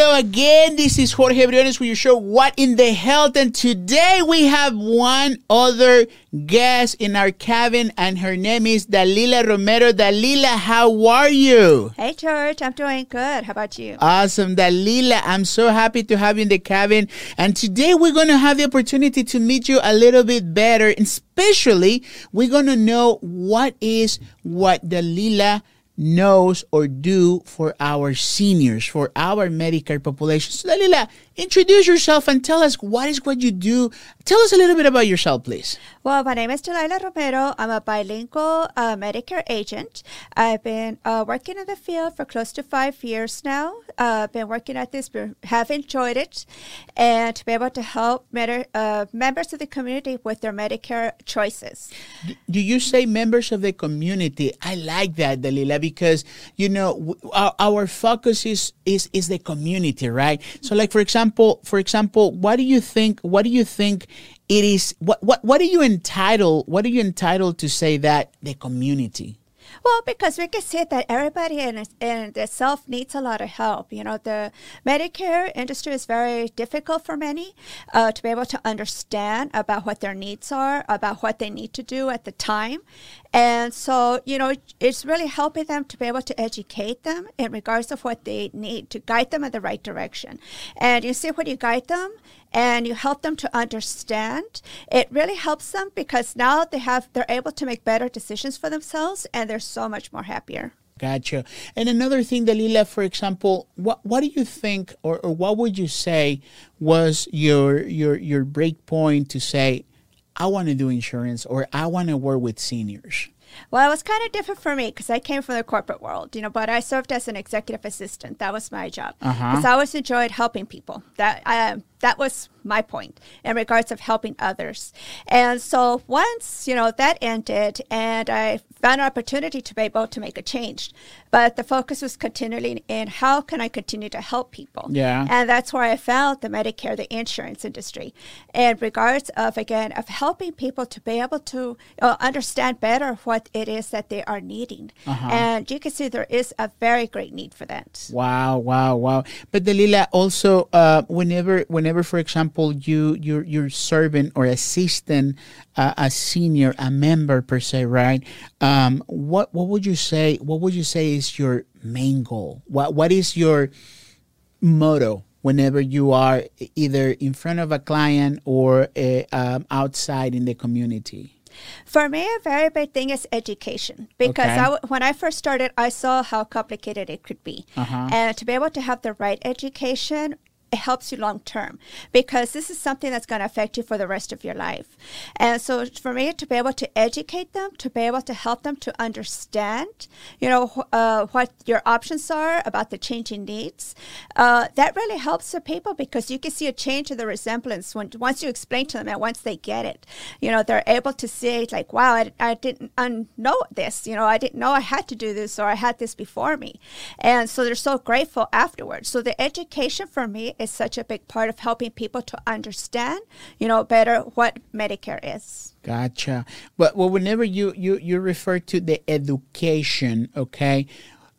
Hello, again. This is Jorge Briones with your show, What in the Health? And today we have one other guest in our cabin, and her name is Dalila Romero. Dalila, how are you? Hey, George. I'm doing good. How about you? Awesome. Dalila, I'm so happy to have you in the cabin. And today we're going to have the opportunity to meet you a little bit better. And especially, we're going to know what is what Dalila knows or do for our seniors, for our Medicare population. So, Dalila, introduce yourself and tell us what is what you do. Tell us a little bit about yourself, please. Well, my name is Dalila Romero. I'm a bilingual uh, Medicare agent. I've been uh, working in the field for close to five years now. I've uh, been working at this, have enjoyed it, and to be able to help med- uh, members of the community with their Medicare choices. Do you say members of the community? I like that, Dalila, because you know our, our focus is is is the community, right? So, like for example example, for example, what do you think? What do you think it is? What what what are you entitled? What are you entitled to say that the community? Well, because we can see that everybody in, in itself needs a lot of help. You know, the Medicare industry is very difficult for many uh, to be able to understand about what their needs are, about what they need to do at the time. And so, you know, it's really helping them to be able to educate them in regards of what they need to guide them in the right direction. And you see, when you guide them, and you help them to understand, it really helps them because now they have they're able to make better decisions for themselves and they're so much more happier. Gotcha. And another thing, Dalila, for example, what what do you think, or, or what would you say was your your your break point to say, I want to do insurance or I want to work with seniors? Well, it was kind of different for me because I came from the corporate world, you know, but I served as an executive assistant. That was my job. Because uh-huh. I always enjoyed helping people. That I, that was my point in regards of helping others. And so once, you know, that ended and I found an opportunity to be able to make a change. But the focus was continually in how can I continue to help people? Yeah. And that's where I found the Medicare, the insurance industry. In regards of again of helping people to be able to uh, understand better what it is that they are needing. Uh-huh. And you can see there is a very great need for that. Wow, wow, wow. But Dalila also uh, whenever whenever whenever, for example, you you're you're serving or assisting uh, a senior, a member per se, right? Um, what what would you say? What would you say is your main goal? What what is your motto whenever you are either in front of a client or uh, um, outside in the community? For me, a very big thing is education because okay. when I first started, I saw how complicated it could be. Uh-huh. And to be able to have the right education it helps you long term because this is something that's going to affect you for the rest of your life. And so for me to be able to educate them, to be able to help them to understand, you know, uh, what your options are about the changing needs, uh, that really helps the people because you can see a change in the resemblance when once you explain to them and once they get it, you know, they're able to say like, wow, I, I didn't know this, you know, I didn't know I had to do this or I had this before me. And so they're so grateful afterwards. So the education for me is such a big part of helping people to understand, you know, better what Medicare is. Gotcha. But well, whenever you you you refer to the education, okay,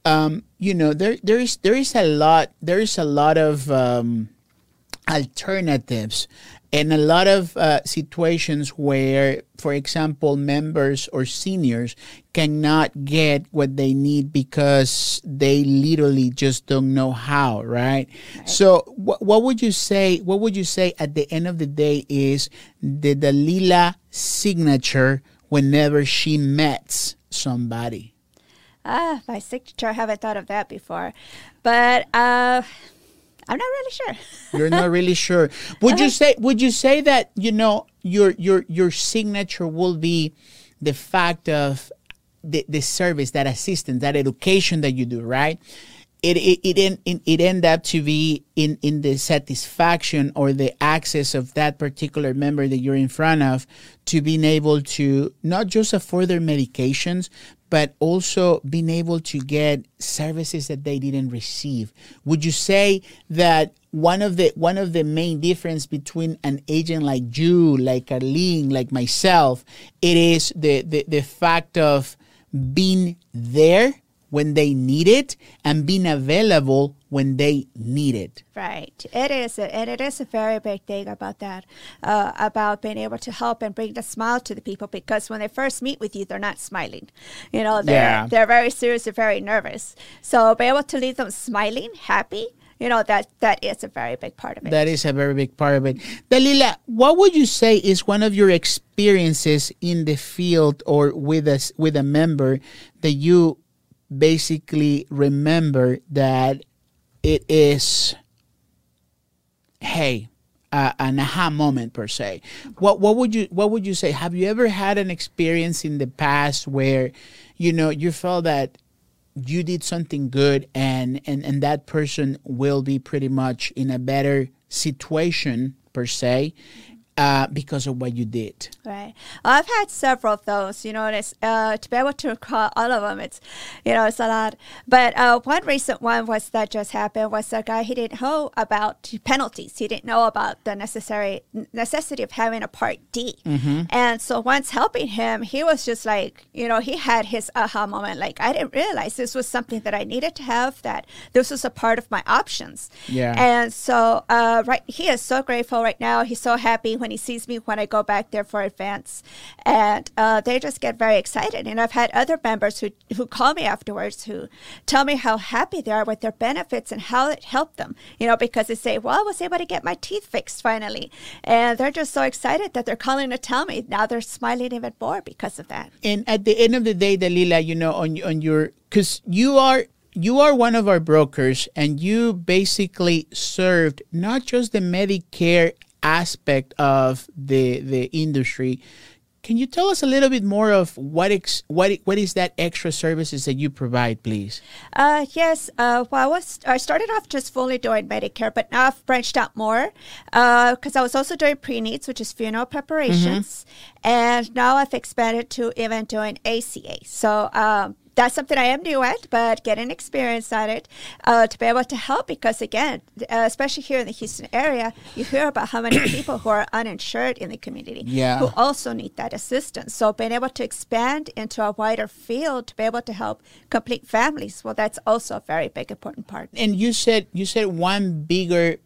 um, you know, there there is there is a lot there is a lot of um, alternatives and a lot of uh, situations where, for example, members or seniors cannot get what they need because they literally just don't know how, right? right. So, wh- what would you say? What would you say at the end of the day is the Dalila signature whenever she meets somebody? Ah, my signature. I haven't thought of that before, but. Uh, I'm not really sure. You're not really sure. Would you uh-huh. say would you say that, you know, your your your signature will be the fact of the, the service, that assistance, that education that you do, right? It it it, end, it, it end up to be in in the satisfaction or the access of that particular member that you're in front of to being able to not just afford their medications, but also being able to get services that they didn't receive. Would you say that one of the one of the main difference between an agent like you, like Arlene, like myself, it is the the, the fact of being there when they need it and being available when they need it. Right. It is, a, and it is a very big thing about that, uh, about being able to help and bring the smile to the people because when they first meet with you, they're not smiling. You know, they're, yeah. they're very serious, they're very nervous. So be able to leave them smiling, happy, you know that that is a very big part of it that is a very big part of it dalila what would you say is one of your experiences in the field or with us with a member that you basically remember that it is, hey, uh, an aha moment per se. What what would you what would you say? Have you ever had an experience in the past where, you know, you felt that you did something good and and and that person will be pretty much in a better situation per se uh, because of what you did. Right. I've had several of those, you know, and it's, uh, to be able to recall all of them, it's, you know, it's a lot. But uh, one recent one was that just happened was a guy, he didn't know about penalties. He didn't know about the necessary necessity of having a Part D. Mm-hmm. And so once helping him, he was just like, you know, he had his aha moment. Like, I didn't realize this was something that I needed to have, that this was a part of my options. Yeah. And so, uh, right, he is so grateful right now. He's so happy when when he sees me when I go back there for advance. And uh, they just get very excited. And I've had other members who, who call me afterwards who tell me how happy they are with their benefits and how it helped them, you know, because they say, well, I was able to get my teeth fixed finally. And they're just so excited that they're calling to tell me. Now they're smiling even more because of that. And at the end of the day, Dalila, you know, on, on your, because you are you are one of our brokers and you basically served not just the Medicare aspect of the the industry. Can you tell us a little bit more of what ex, what what is that extra services that you provide, please? Uh, yes. Uh, well, I was I started off just fully doing Medicare, but now I've branched out more because uh, I was also doing pre-needs, which is funeral preparations, mm-hmm. and now I've expanded to even doing ACA. So um, that's something I am new at, but getting experience at it uh, to be able to help because, again, uh, especially here in the Houston area, you hear about how many people who are uninsured in the community yeah. who also need that assistance. So, being able to expand into a wider field to be able to help complete families, well, that's also a very big, important part. And you said you said one bigger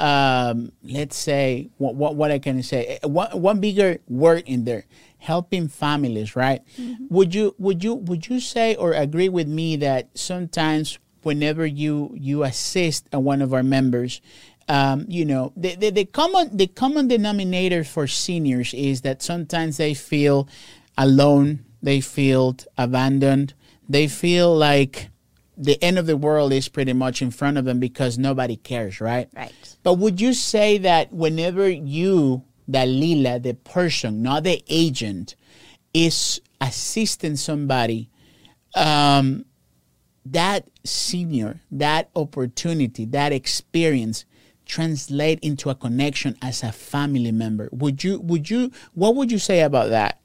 um, let's say what, what, what I can say one, one bigger word in there helping families, right? Mm-hmm. Would you would you would you say or agree with me that sometimes whenever you you assist a, one of our members, um, you know, the, the, the common the common denominator for seniors is that sometimes they feel alone, they feel abandoned, they feel like the end of the world is pretty much in front of them because nobody cares, right? Right. But would you say that whenever you Dalila, the person, not the agent, is assisting somebody, um, that senior, that opportunity, that experience translate into a connection as a family member. Would you, would you, what would you say about that?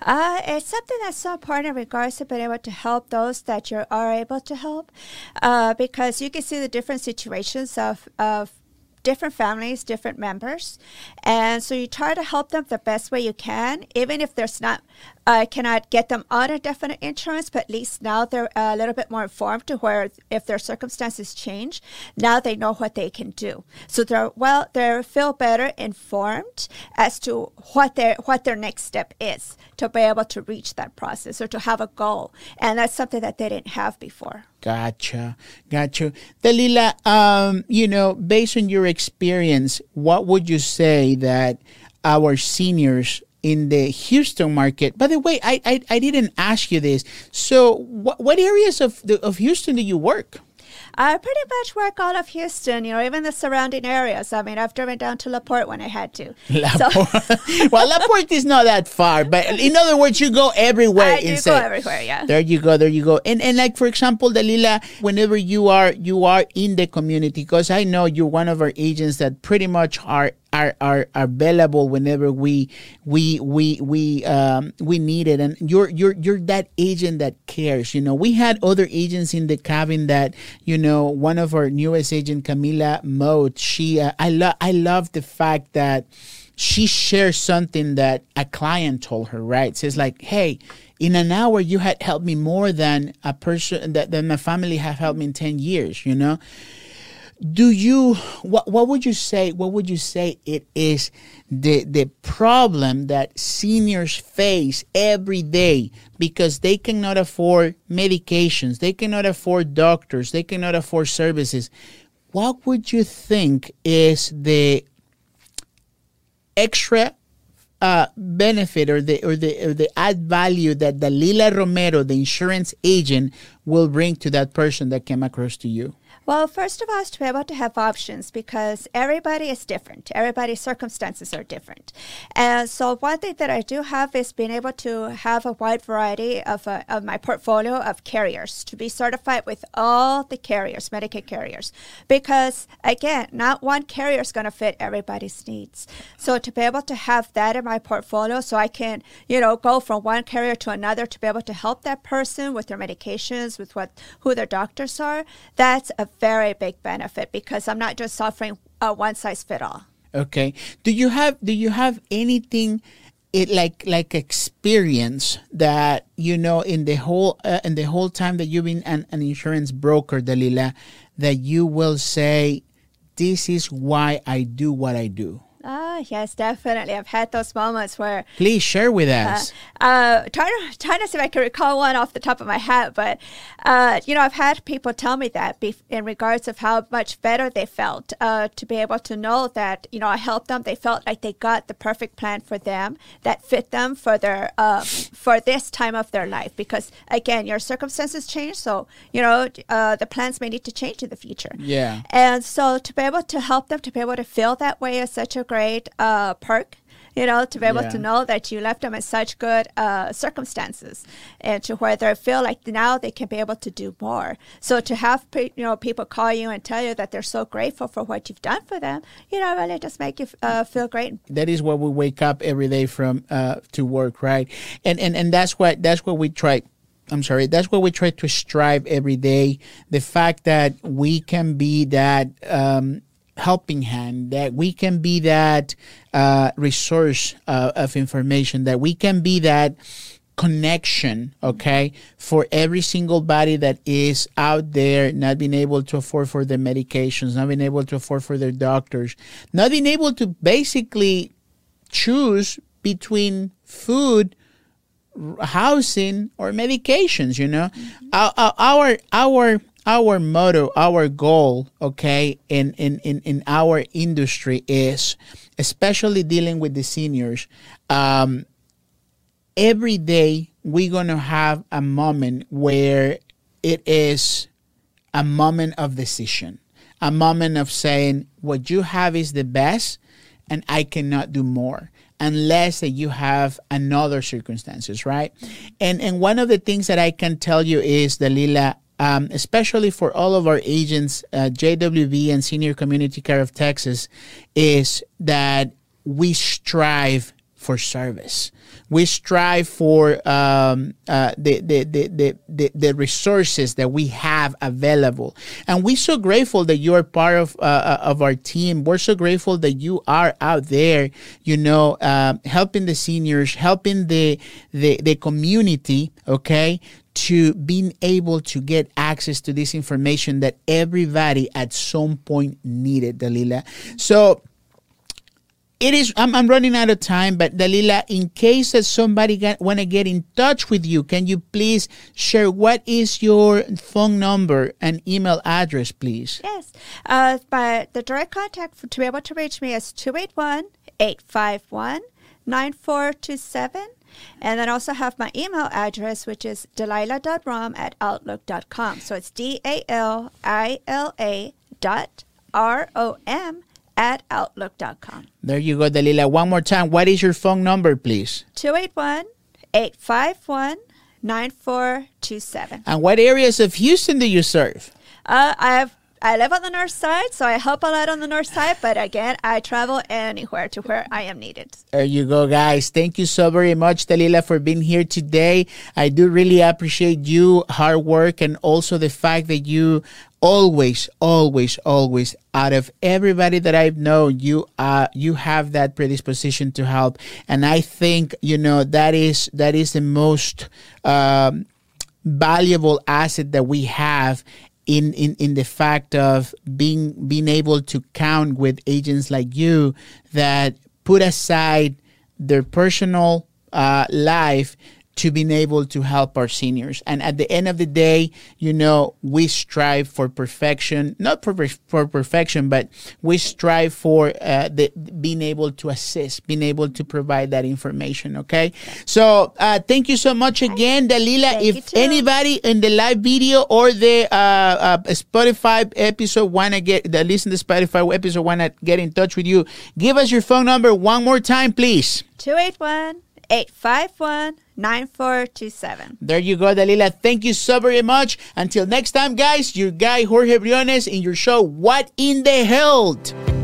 Uh, it's something that's so important in regards to being able to help those that you are able to help, uh, because you can see the different situations of, of different families, different members. And so you try to help them the best way you can, even if there's not I cannot get them on a definite insurance, but at least now they're a little bit more informed to where if their circumstances change, now they know what they can do. So they're well, they feel better informed as to what their what their next step is to be able to reach that process or to have a goal, and that's something that they didn't have before. Gotcha, gotcha. Dalila, um, you know, based on your experience, what would you say that our seniors in the Houston market. By the way, I I, I didn't ask you this. So, what, what areas of the, of Houston do you work? I pretty much work all of Houston, you know, even the surrounding areas. I mean, I've driven down to LaPorte when I had to. LaPorte. So. well, LaPorte is not that far, but in other words, you go everywhere. I do go everywhere, yeah. There you go, there you go. And and like for example, Dalila, whenever you are you are in the community, because I know you're one of our agents that pretty much are are, are, are available whenever we we we we um, we need it. And you're you're you're that agent that cares you know. We had other agents in the cabin that you know one of our newest agent Camila Moat she uh, I love I love the fact that she shares something that a client told her right? Says like hey in an hour you had helped me more than a person that, than my family have helped me in 10 years you know do you what what would you say what would you say it is the the problem that seniors face every day? Because they cannot afford medications they cannot afford doctors they cannot afford services. What would you think is the extra uh, benefit or the or the or the add value that Dalila Romero, the insurance agent, will bring to that person that came across to you? Well, first of all, to be able to have options because everybody is different. Everybody's circumstances are different. And so, one thing that I do have is being able to have a wide variety of, uh, of my portfolio of carriers to be certified with all the carriers, Medicaid carriers. Because, again, not one carrier is going to fit everybody's needs. So, to be able to have that in my portfolio so I can, you know, go from one carrier to another to be able to help that person with their medications, with what who their doctors are, that's a very big benefit because I'm not just offering a one size fit all. Okay. Do you have do you have anything it like like experience that you know in the whole uh, in the whole time that you've been an, an insurance broker, Dalila, that you will say this is why I do what I do? Ah, yes, definitely. I've had those moments where. Please share with uh, us. Uh, uh, trying to trying to see if I can recall one off the top of my head, but uh, you know, I've had people tell me that in regards of how much better they felt uh, to be able to know that you know I helped them. They felt like they got the perfect plan for them that fit them for their um, for this time of their life. Because again, your circumstances change, so you know uh, the plans may need to change in the future. Yeah. And so to be able to help them to be able to feel that way is such a great great uh, perk you know, to be able yeah. to know that you left them in such good uh, circumstances, and to where they feel like now they can be able to do more. So to have you know people call you and tell you that they're so grateful for what you've done for them, you know, really just make you uh, feel great. That is what we wake up every day from uh, to work, right? And and and that's what that's what we try. I'm sorry. That's what we try to strive every day. The fact that we can be that um, helping hand, that we can be that uh, resource uh, of information, that we can be that connection, okay, for every single body that is out there not being able to afford for their medications, not being able to afford for their doctors, not being able to basically choose between food, housing, or medications. You know, mm-hmm. our our our our motto, our goal, okay, in, in, in, in our industry is, especially dealing with the seniors, um, every day we're going to have a moment where it is a moment of decision, a moment of saying, what you have is the best and I cannot do more unless that you have another circumstances, right? And and one of the things that I can tell you is, Dalila, um, especially for all of our agents, uh, JWV and Senior Community Care of Texas, is that we strive for service. We strive for um, uh, the, the, the, the, the, resources that we have available. And we're so grateful that you are part of, uh, uh, of our team. We're so grateful that you are out there, you know, uh, helping the seniors, helping the, the, the community, okay, to being able to get access to this information that everybody at some point needed, Dalila. So it is I'm, I'm running out of time, but Dalila, in case that somebody want to get in touch with you, can you please share what is your phone number and email address, please? Yes. Uh, but the direct contact for, to be able to reach me is 281 851 9427 and then also have my email address, which is dalila.rom at outlook.com. So it's D A L I L A dot R O M at outlook.com. There you go, Dalila. One more time. What is your phone number, please? 281 851 9427. And what areas of Houston do you serve? Uh, I have I live on the north side, so I help a lot on the north side. But again, I travel anywhere to where I am needed. There you go, guys. Thank you so very much, Dalila, for being here today. I do really appreciate you, hard work, and also the fact that you always always always out of everybody that i've known you uh you have that predisposition to help and i think you know that is that is the most um valuable asset that we have in, in, in the fact of being being able to count with agents like you that put aside their personal uh, life to being able to help our seniors. And at the end of the day, you know, we strive for perfection, not for, for perfection, but we strive for uh, the, being able to assist, being able to provide that information. Okay. So uh, thank you so much again, Dalila. Thank if anybody in the live video or the uh, uh Spotify episode want to get, the listen to Spotify episode want to get in touch with you, give us your phone number one more time, please. 281 851 9427. There you go, Dalila. Thank you so very much. Until next time, guys, your guy Jorge Briones in your show, What in the Health?